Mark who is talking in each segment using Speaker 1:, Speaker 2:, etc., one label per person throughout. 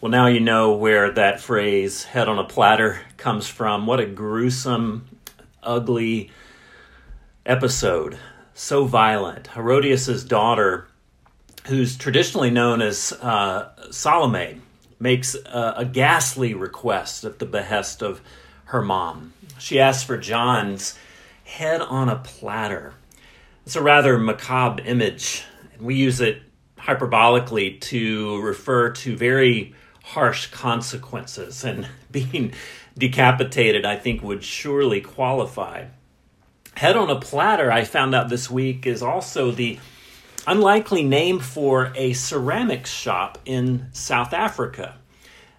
Speaker 1: Well, now you know where that phrase, head on a platter, comes from. What a gruesome, ugly episode. So violent. Herodias' daughter, who's traditionally known as uh, Salome, makes a, a ghastly request at the behest of her mom. She asks for John's head on a platter. It's a rather macabre image, and we use it hyperbolically to refer to very harsh consequences, and being decapitated, I think, would surely qualify. Head on a platter, I found out this week, is also the unlikely name for a ceramics shop in South Africa.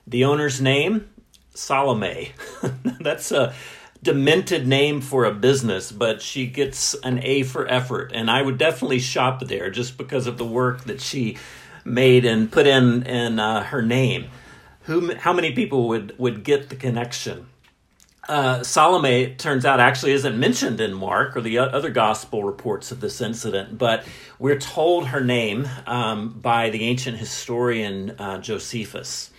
Speaker 1: The owner's name, Salome. That's a demented name for a business, but she gets an A for effort. And I would definitely shop there just because of the work that she made and put in in uh, her name. Who, how many people would would get the connection? Uh, Salome, turns out, actually isn't mentioned in Mark or the other gospel reports of this incident, but we're told her name um, by the ancient historian uh, Josephus.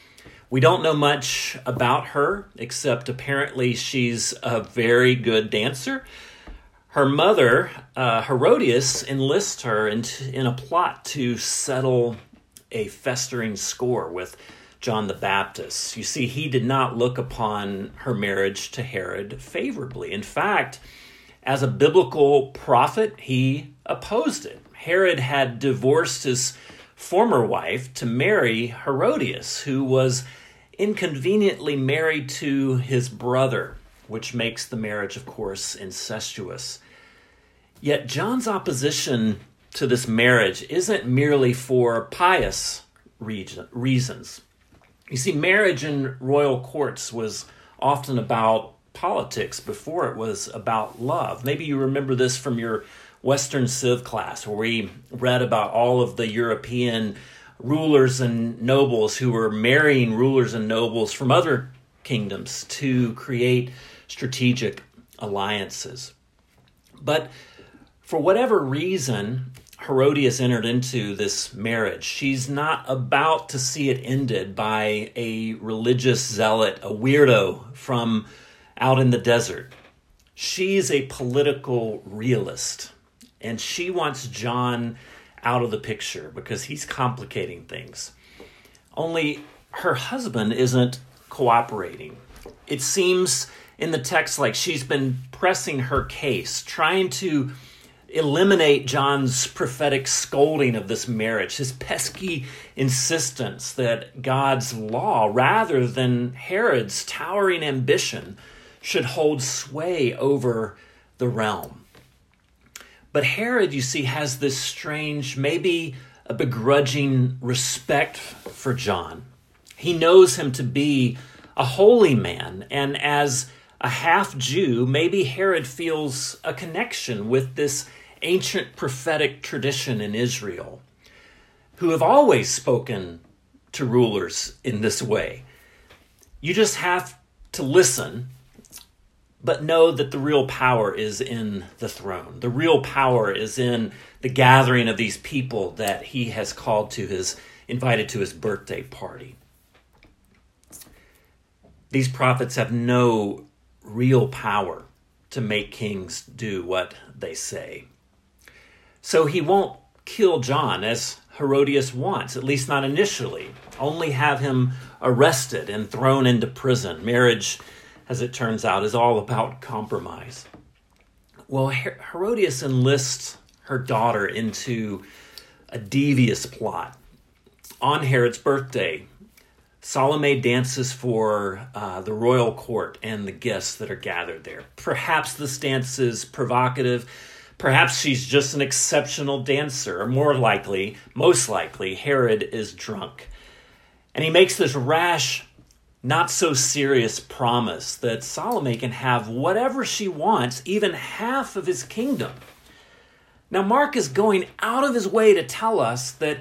Speaker 1: We don't know much about her, except apparently she's a very good dancer. Her mother, uh, Herodias, enlists her in, in a plot to settle a festering score with John the Baptist. You see, he did not look upon her marriage to Herod favorably. In fact, as a biblical prophet, he opposed it. Herod had divorced his former wife to marry Herodias, who was inconveniently married to his brother, which makes the marriage, of course, incestuous. Yet John's opposition to this marriage isn't merely for pious reasons. You see, marriage in royal courts was often about politics before it was about love. Maybe you remember this from your Western Civ class, where we read about all of the European rulers and nobles who were marrying rulers and nobles from other kingdoms to create strategic alliances. But for whatever reason, Herodias entered into this marriage. She's not about to see it ended by a religious zealot, a weirdo from out in the desert. She's a political realist, and she wants John out of the picture because he's complicating things. Only her husband isn't cooperating. It seems in the text like she's been pressing her case, trying to eliminate John's prophetic scolding of this marriage, his pesky insistence that God's law, rather than Herod's towering ambition, should hold sway over the realm. But Herod, you see, has this strange, maybe a begrudging respect for John. He knows him to be a holy man, and as a half Jew, maybe Herod feels a connection with this ancient prophetic tradition in Israel, who have always spoken to rulers in this way. You just have to listen, but know that the real power is in the throne. The real power is in the gathering of these people that he has called to his, invited to his birthday party. These prophets have no real power to make kings do what they say. So he won't kill John as Herodias wants, at least not initially, only have him arrested and thrown into prison. Marriage, as it turns out, is all about compromise. Well, Herodias enlists her daughter into a devious plot. On Herod's birthday, Salome dances for uh, the royal court and the guests that are gathered there. Perhaps this dance is provocative Perhaps she's just an exceptional dancer, or more likely, most likely, Herod is drunk. And he makes this rash, not so serious promise that Salome can have whatever she wants, even half of his kingdom. Now, Mark is going out of his way to tell us that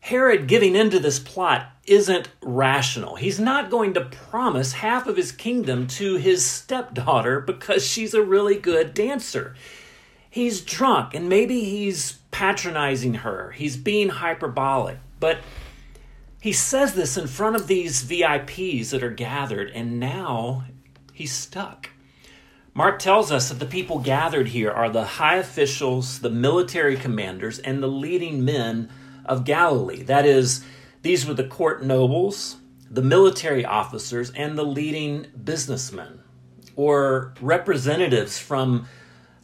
Speaker 1: Herod giving into this plot isn't rational. He's not going to promise half of his kingdom to his stepdaughter because she's a really good dancer he's drunk and maybe he's patronizing her. He's being hyperbolic. But he says this in front of these VIPs that are gathered, and now he's stuck. Mark tells us that the people gathered here are the high officials, the military commanders, and the leading men of Galilee. That is, these were the court nobles, the military officers, and the leading businessmen, or representatives from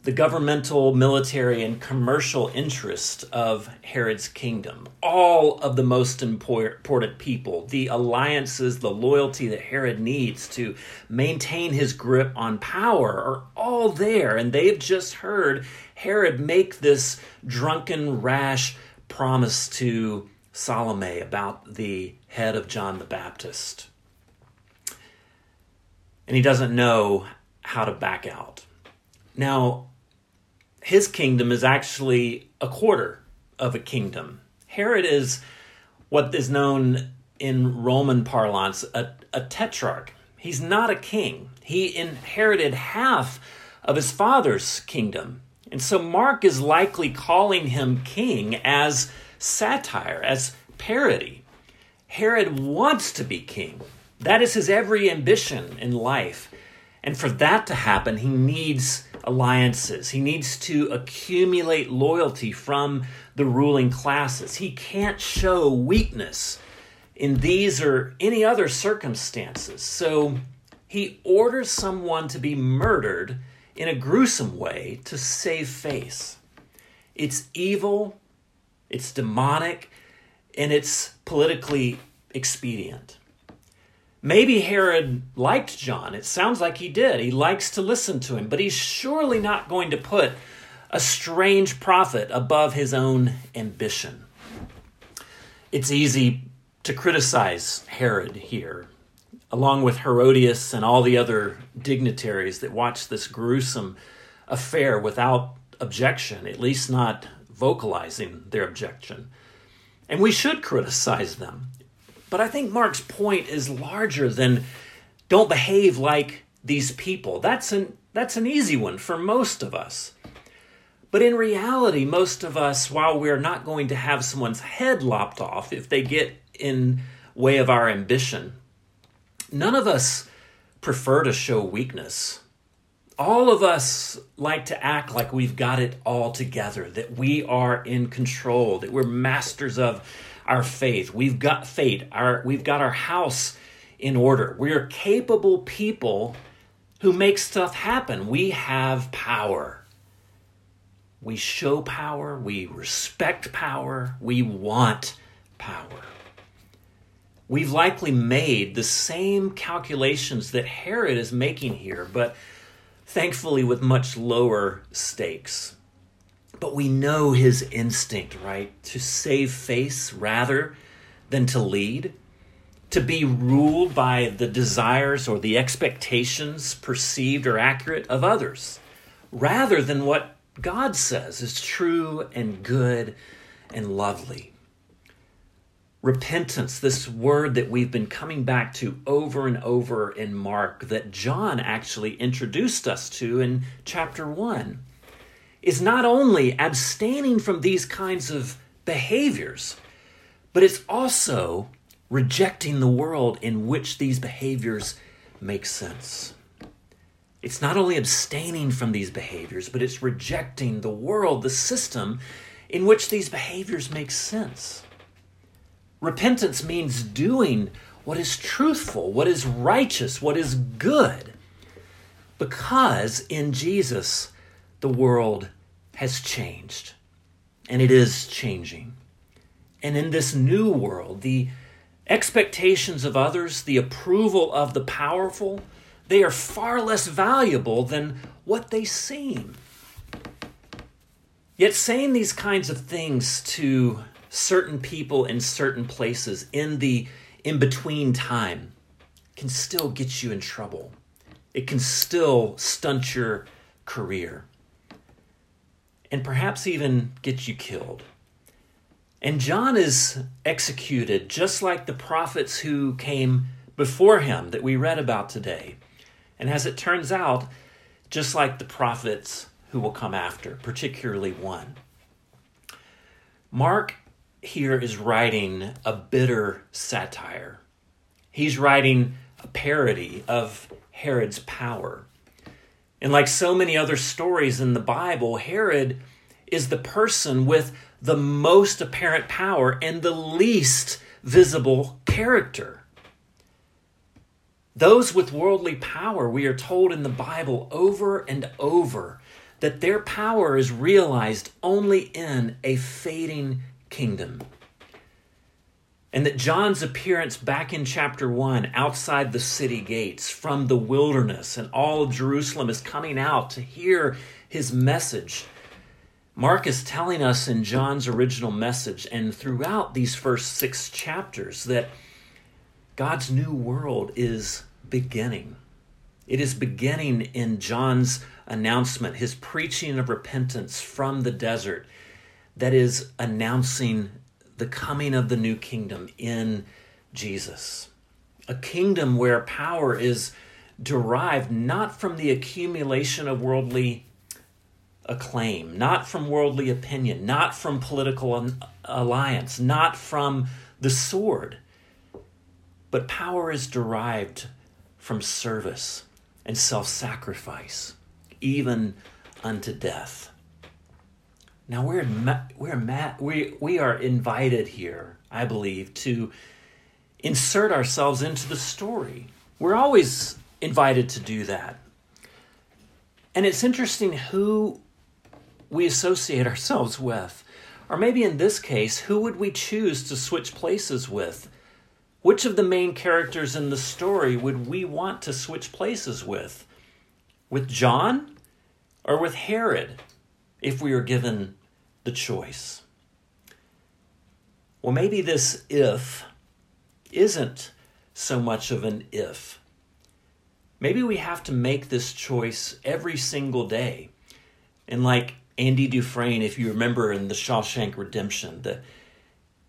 Speaker 1: the governmental, military, and commercial interest of Herod's kingdom. All of the most important people, the alliances, the loyalty that Herod needs to maintain his grip on power are all there. And they've just heard Herod make this drunken, rash promise to Salome about the head of John the Baptist. And he doesn't know how to back out. Now, his kingdom is actually a quarter of a kingdom. Herod is what is known in Roman parlance a, a tetrarch. He's not a king. He inherited half of his father's kingdom. And so Mark is likely calling him king as satire, as parody. Herod wants to be king. That is his every ambition in life. And for that to happen, he needs alliances. He needs to accumulate loyalty from the ruling classes. He can't show weakness in these or any other circumstances. So he orders someone to be murdered in a gruesome way to save face. It's evil, it's demonic, and it's politically expedient. Maybe Herod liked John. It sounds like he did. He likes to listen to him, but he's surely not going to put a strange prophet above his own ambition. It's easy to criticize Herod here, along with Herodias and all the other dignitaries that watched this gruesome affair without objection, at least not vocalizing their objection. And we should criticize them. But I think Mark's point is larger than don't behave like these people. That's an that's an easy one for most of us. But in reality, most of us, while we're not going to have someone's head lopped off if they get in way of our ambition, none of us prefer to show weakness. All of us like to act like we've got it all together, that we are in control, that we're masters of our faith. We've got faith. Our, we've got our house in order. We are capable people who make stuff happen. We have power. We show power. We respect power. We want power. We've likely made the same calculations that Herod is making here, but thankfully with much lower stakes. But we know his instinct, right? To save face rather than to lead, to be ruled by the desires or the expectations, perceived or accurate, of others, rather than what God says is true and good and lovely. Repentance, this word that we've been coming back to over and over in Mark, that John actually introduced us to in chapter 1 is not only abstaining from these kinds of behaviors, but it's also rejecting the world in which these behaviors make sense. It's not only abstaining from these behaviors, but it's rejecting the world, the system in which these behaviors make sense. Repentance means doing what is truthful, what is righteous, what is good, because in Jesus, the world has changed, and it is changing. And in this new world, the expectations of others, the approval of the powerful, they are far less valuable than what they seem. Yet, saying these kinds of things to certain people in certain places in the in between time can still get you in trouble. It can still stunt your career and perhaps even get you killed. And John is executed just like the prophets who came before him that we read about today. And as it turns out, just like the prophets who will come after, particularly one. Mark here is writing a bitter satire. He's writing a parody of Herod's power. And like so many other stories in the Bible, Herod is the person with the most apparent power and the least visible character. Those with worldly power, we are told in the Bible over and over that their power is realized only in a fading kingdom. And that John's appearance back in chapter 1 outside the city gates from the wilderness and all of Jerusalem is coming out to hear his message. Mark is telling us in John's original message and throughout these first six chapters that God's new world is beginning. It is beginning in John's announcement, his preaching of repentance from the desert that is announcing the coming of the new kingdom in Jesus. A kingdom where power is derived not from the accumulation of worldly acclaim, not from worldly opinion, not from political alliance, not from the sword, but power is derived from service and self sacrifice, even unto death. Now we're we're we we are invited here, I believe, to insert ourselves into the story. We're always invited to do that. And it's interesting who we associate ourselves with. Or maybe in this case, who would we choose to switch places with? Which of the main characters in the story would we want to switch places with? With John or with Herod, if we were given the choice. Well, maybe this if isn't so much of an if. Maybe we have to make this choice every single day. And like Andy Dufresne, if you remember in the Shawshank Redemption, the,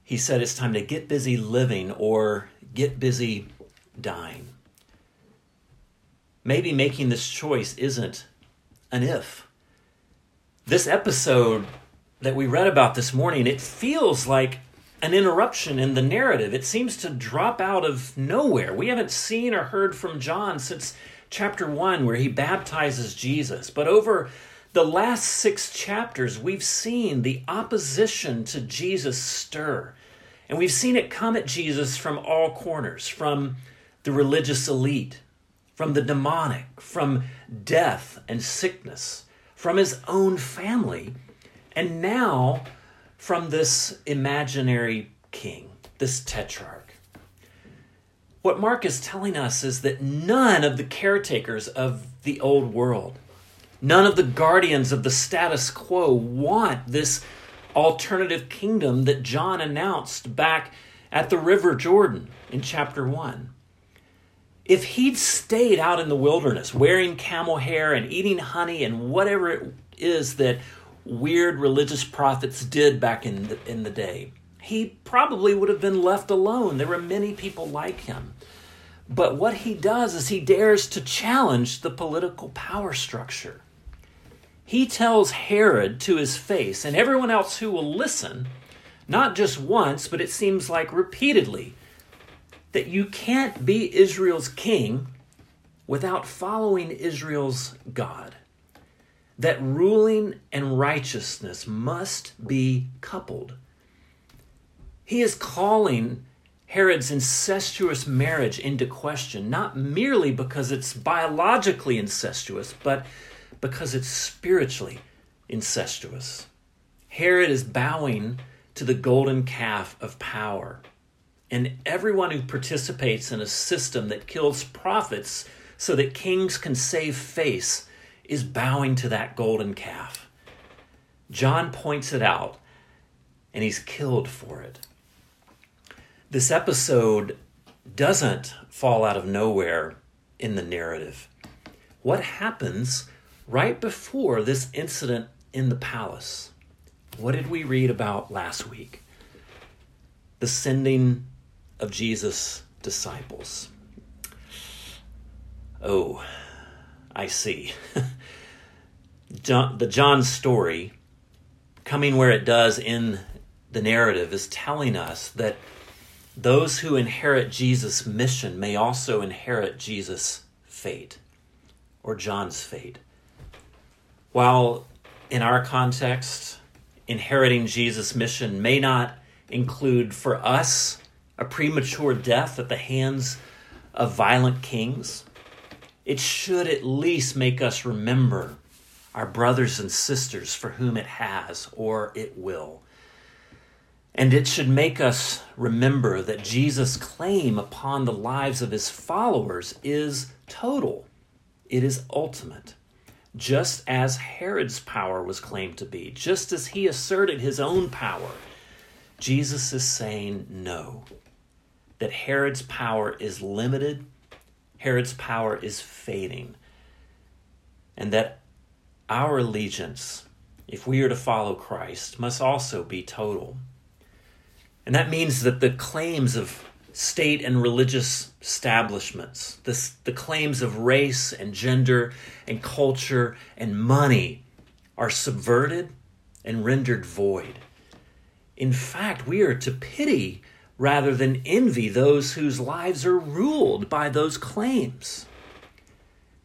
Speaker 1: he said it's time to get busy living or get busy dying. Maybe making this choice isn't an if. This episode that we read about this morning, it feels like an interruption in the narrative. It seems to drop out of nowhere. We haven't seen or heard from John since chapter 1, where he baptizes Jesus. But over the last six chapters, we've seen the opposition to Jesus stir. And we've seen it come at Jesus from all corners from the religious elite, from the demonic, from death and sickness, from his own family and now from this imaginary king, this tetrarch. What Mark is telling us is that none of the caretakers of the old world, none of the guardians of the status quo want this alternative kingdom that John announced back at the River Jordan in chapter 1. If he'd stayed out in the wilderness wearing camel hair and eating honey and whatever it is that weird religious prophets did back in the, in the day. He probably would have been left alone. There were many people like him. But what he does is he dares to challenge the political power structure. He tells Herod to his face and everyone else who will listen, not just once, but it seems like repeatedly, that you can't be Israel's king without following Israel's God that ruling and righteousness must be coupled. He is calling Herod's incestuous marriage into question, not merely because it's biologically incestuous, but because it's spiritually incestuous. Herod is bowing to the golden calf of power. And everyone who participates in a system that kills prophets so that kings can save face is bowing to that golden calf. John points it out, and he's killed for it. This episode doesn't fall out of nowhere in the narrative. What happens right before this incident in the palace? What did we read about last week? The sending of Jesus' disciples. Oh, I see. John, the John story coming where it does in the narrative is telling us that those who inherit Jesus' mission may also inherit Jesus' fate or John's fate. While in our context, inheriting Jesus' mission may not include for us a premature death at the hands of violent kings, it should at least make us remember our brothers and sisters for whom it has or it will. And it should make us remember that Jesus' claim upon the lives of his followers is total, it is ultimate. Just as Herod's power was claimed to be, just as he asserted his own power, Jesus is saying no. That Herod's power is limited, Herod's power is fading, and that our allegiance, if we are to follow Christ, must also be total. And that means that the claims of state and religious establishments, the, the claims of race and gender and culture and money are subverted and rendered void. In fact, we are to pity rather than envy those whose lives are ruled by those claims.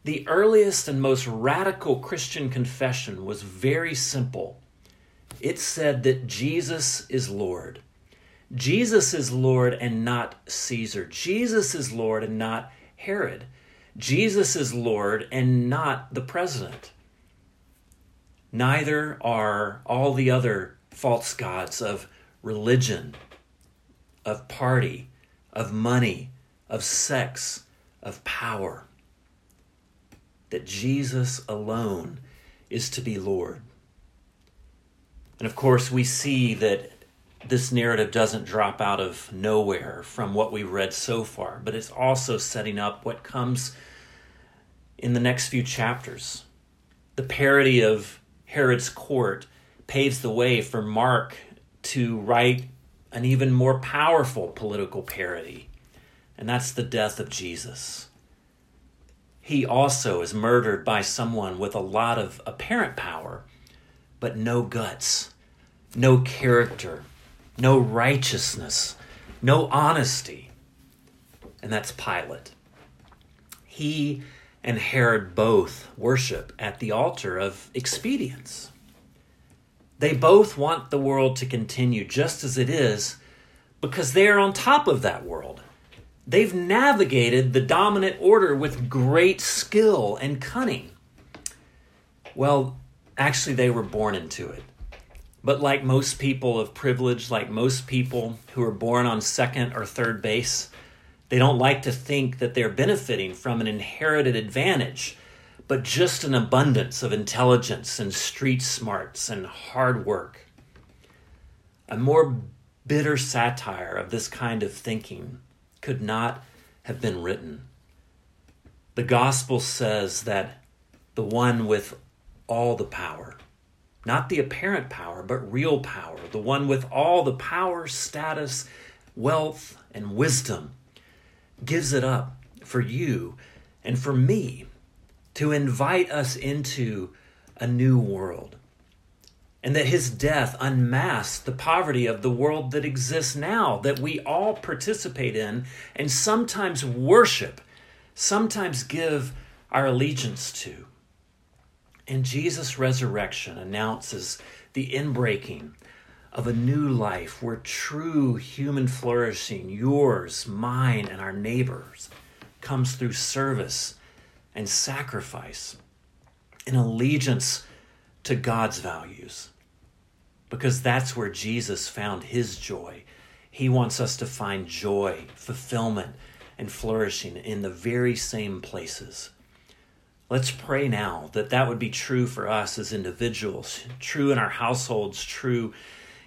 Speaker 1: The earliest and most radical Christian confession was very simple. It said that Jesus is Lord. Jesus is Lord and not Caesar. Jesus is Lord and not Herod. Jesus is Lord and not the president. Neither are all the other false gods of religion, of party, of money, of sex, of power. That Jesus alone is to be Lord. And of course, we see that this narrative doesn't drop out of nowhere from what we've read so far, but it's also setting up what comes in the next few chapters. The parody of Herod's court paves the way for Mark to write an even more powerful political parody, and that's the death of Jesus. He also is murdered by someone with a lot of apparent power, but no guts, no character no righteousness, no honesty. And that's Pilate. He and Herod both worship at the altar of expedience. They both want the world to continue just as it is because they are on top of that world. They've navigated the dominant order with great skill and cunning. Well, actually, they were born into it. But like most people of privilege, like most people who are born on second or third base, they don't like to think that they're benefiting from an inherited advantage, but just an abundance of intelligence and street smarts and hard work. A more bitter satire of this kind of thinking could not have been written. The gospel says that the one with all the power not the apparent power, but real power, the one with all the power, status, wealth, and wisdom, gives it up for you and for me to invite us into a new world. And that his death unmasks the poverty of the world that exists now, that we all participate in and sometimes worship, sometimes give our allegiance to. And Jesus' resurrection announces the inbreaking of a new life where true human flourishing, yours, mine, and our neighbors, comes through service and sacrifice, an allegiance to God's values. Because that's where Jesus found his joy. He wants us to find joy, fulfillment, and flourishing in the very same places. Let's pray now that that would be true for us as individuals, true in our households, true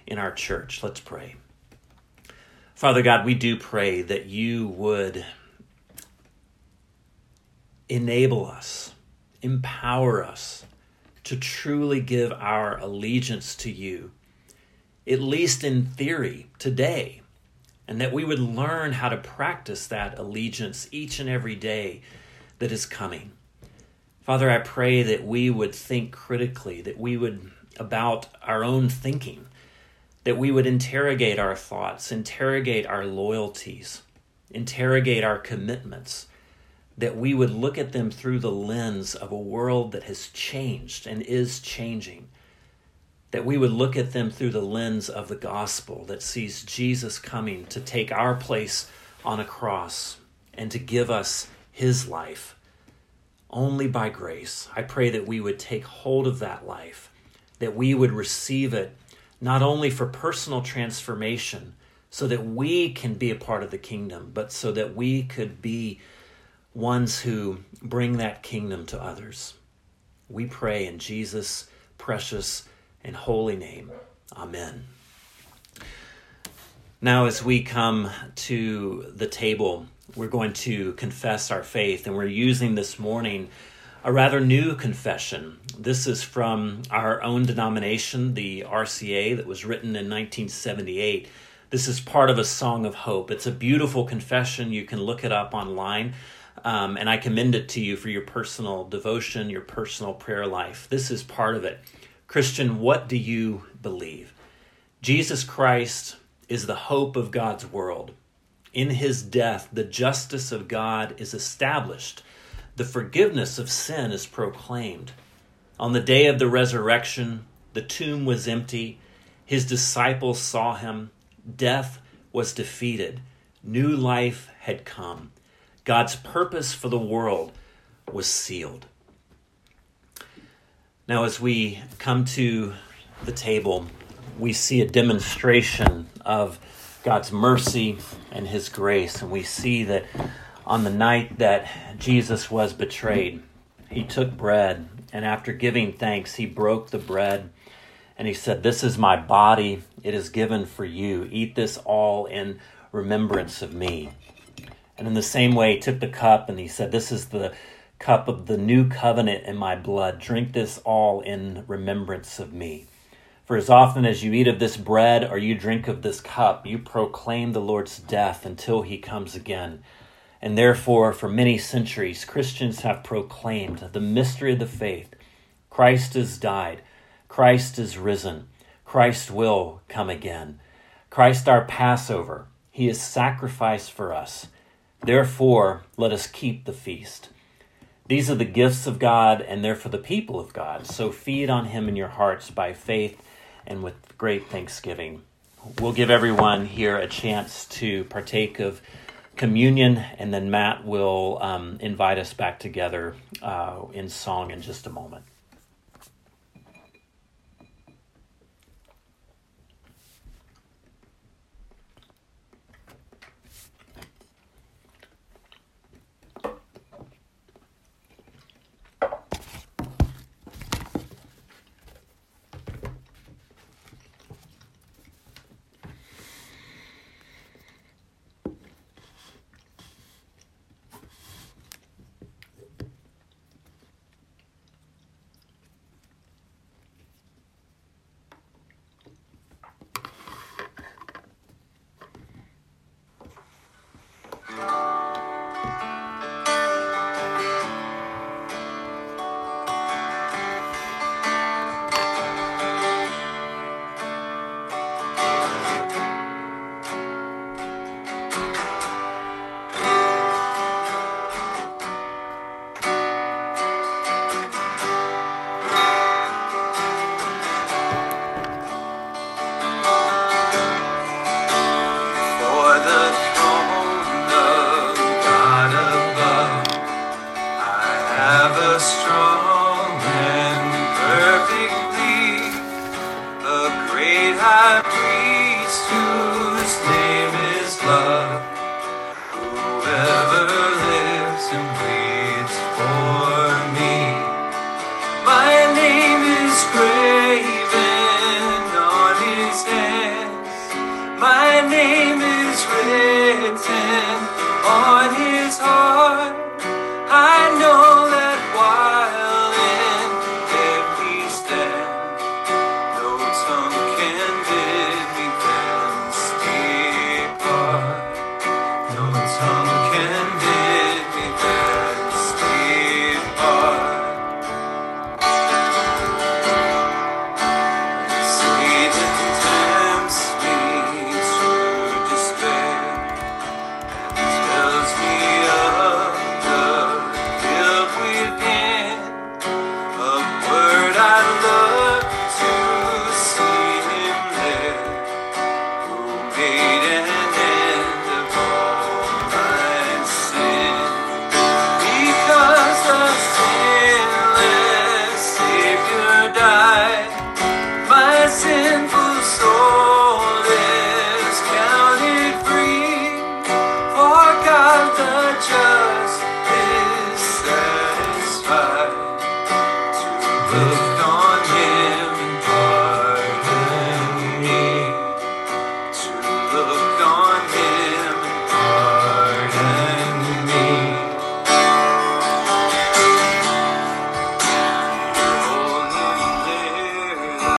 Speaker 1: in our church. Let's pray. Father God, we do pray that you would enable us, empower us to truly give our allegiance to you, at least in theory, today, and that we would learn how to practice that allegiance each and every day that is coming. Father, I pray that we would think critically, that we would about our own thinking, that we would interrogate our thoughts, interrogate our loyalties, interrogate our commitments, that we would look at them through the lens of a world that has changed and is changing. That we would look at them through the lens of the gospel that sees Jesus coming to take our place on a cross and to give us his life. Only by grace. I pray that we would take hold of that life, that we would receive it not only for personal transformation, so that we can be a part of the kingdom, but so that we could be ones who bring that kingdom to others. We pray in Jesus' precious and holy name. Amen. Now, as we come to the table, we're going to confess our faith, and we're using this morning a rather new confession. This is from our own denomination, the RCA, that was written in 1978. This is part of a song of hope. It's a beautiful confession. You can look it up online. Um, and I commend it to you for your personal devotion, your personal prayer life. This is part of it. Christian, what do you believe? Jesus Christ is the hope of God's world. In his death, the justice of God is established, the forgiveness of sin is proclaimed. On the day of the resurrection, the tomb was empty. His disciples saw him. Death was defeated. New life had come. God's purpose for the world was sealed. Now, as we come to the table, we see a demonstration of God's mercy and His grace. And we see that on the night that Jesus was betrayed, He took bread, and after giving thanks, He broke the bread and He said, This is my body, it is given for you. Eat this all in remembrance of me. And in the same way, he took the cup and he said, This is the cup of the new covenant in my blood. Drink this all in remembrance of me. For as often as you eat of this bread or you drink of this cup, you proclaim the Lord's death until he comes again. And therefore, for many centuries, Christians have proclaimed the mystery of the faith Christ has died, Christ is risen, Christ will come again. Christ, our Passover, he is sacrificed for us. Therefore, let us keep the feast. These are the gifts of God, and they're for the people of God. So feed on Him in your hearts by faith and with great thanksgiving. We'll give everyone here a chance to partake of communion, and then Matt will um, invite us back together uh, in song in just a moment.
Speaker 2: Tongue